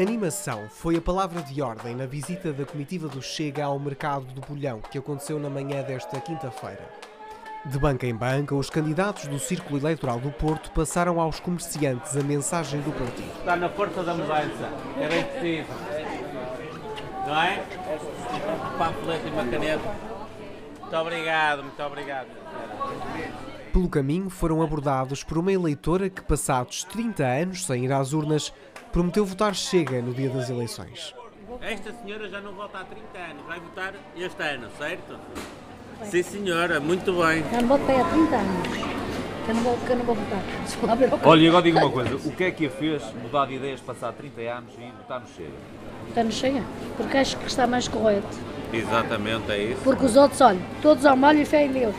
Animação foi a palavra de ordem na visita da comitiva do Chega ao mercado do Bolhão, que aconteceu na manhã desta quinta-feira. De banca em banca, os candidatos do Círculo Eleitoral do Porto passaram aos comerciantes a mensagem do partido. Está na força da mudança. É bem preciso. Não é? Um panfleto e uma caneta. Muito obrigado, muito obrigado. Pelo caminho foram abordados por uma eleitora que, passados 30 anos sem ir às urnas, prometeu votar Chega no dia das eleições. Esta senhora já não vota há 30 anos, vai votar este ano, certo? Sim, senhora, muito bem. Já não votei há 30 anos. Que eu não vou, que eu não vou votar. Olha, e agora diga uma coisa: o que é que a fez mudar de ideias, passar 30 anos e votar no Chega? está no cheia. Porque acho que está mais correto. Exatamente, é isso. Porque os outros, olha, todos ao molho e fé em Deus.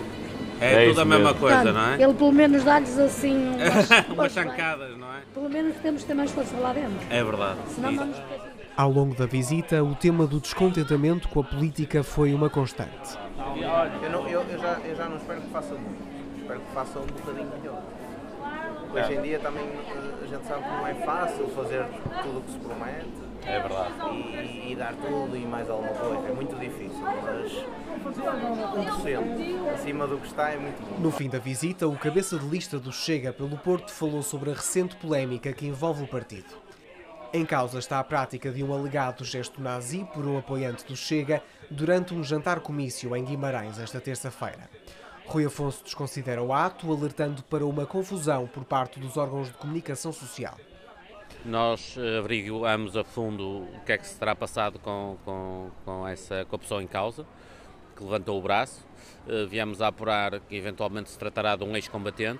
É, É tudo a mesma mesmo. coisa, Portanto, não é? Ele pelo menos dá-lhes assim umas, Umas chancadas, não é? Pelo menos temos que ter mais força lá dentro. É verdade. Senão Isso. vamos. Ao longo da visita, o tema do descontentamento com a política foi uma constante. Eu, não- eu- eu já, eu já não espero que faça muito, espero que faça um bocadinho melhor. Hoje em dia também eh, a gente sabe que não é fácil fazer tudo o que se promete É verdade. e, e dar tudo e mais alguma coisa. É muito difícil, mas 1% acima do que está é muito bom. No fim da visita, o cabeça de lista do Chega pelo Porto falou sobre a recente polémica que envolve o partido. Em causa está a prática de um alegado gesto nazi por um apoiante do Chega durante um jantar-comício em Guimarães esta terça-feira. Rui Afonso desconsidera o ato, alertando para uma confusão por parte dos órgãos de comunicação social. Nós eh, averiguamos a fundo o que é que se terá passado com, com, com, essa, com a pessoa em causa, que levantou o braço. Eh, Viemos a apurar que eventualmente se tratará de um ex-combatente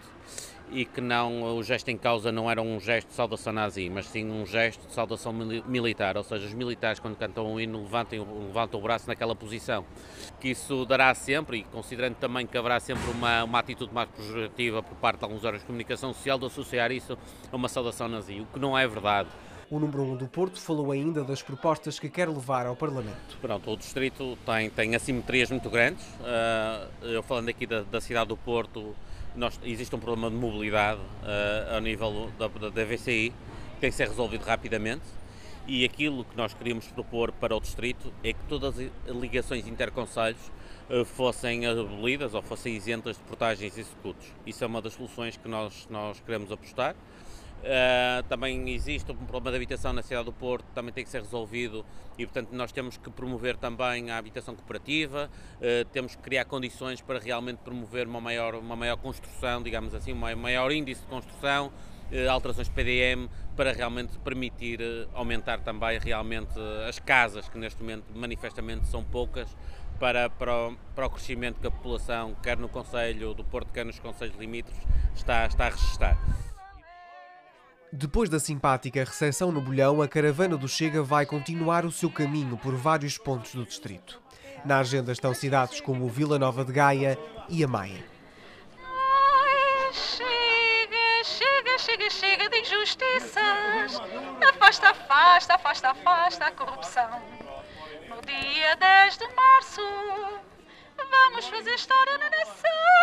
e que não, o gesto em causa não era um gesto de saudação nazi, mas sim um gesto de saudação mili- militar, ou seja, os militares quando cantam um hino levantem, levantam o braço naquela posição. Que isso dará sempre, e considerando também que haverá sempre uma, uma atitude mais pejorativa por parte de alguns órgãos de comunicação social, de associar isso a uma saudação nazi, o que não é verdade. O número 1 um do Porto falou ainda das propostas que quer levar ao Parlamento. Pronto, o distrito tem, tem assimetrias muito grandes. Ah, eu falando aqui da, da cidade do Porto, nós, existe um problema de mobilidade ah, ao nível da, da, da VCI, que tem que ser resolvido rapidamente. E aquilo que nós queríamos propor para o distrito é que todas as ligações interconselhos ah, fossem abolidas ou fossem isentas de portagens e executos. Isso é uma das soluções que nós, nós queremos apostar. Uh, também existe um problema de habitação na cidade do Porto, também tem que ser resolvido e, portanto, nós temos que promover também a habitação cooperativa, uh, temos que criar condições para realmente promover uma maior, uma maior construção, digamos assim, um maior índice de construção, uh, alterações PDM, para realmente permitir aumentar também realmente as casas, que neste momento manifestamente são poucas, para, para, o, para o crescimento que a população, quer no Conselho do Porto, quer nos Conselhos limítrofes, está, está a registrar. Depois da simpática recepção no Bolhão, a caravana do Chega vai continuar o seu caminho por vários pontos do distrito. Na agenda estão cidades como Vila Nova de Gaia e a Maia. Ai, chega, chega, chega, chega de injustiças. Afasta, afasta, afasta, afasta a corrupção. No dia 10 de março, vamos fazer história na nação.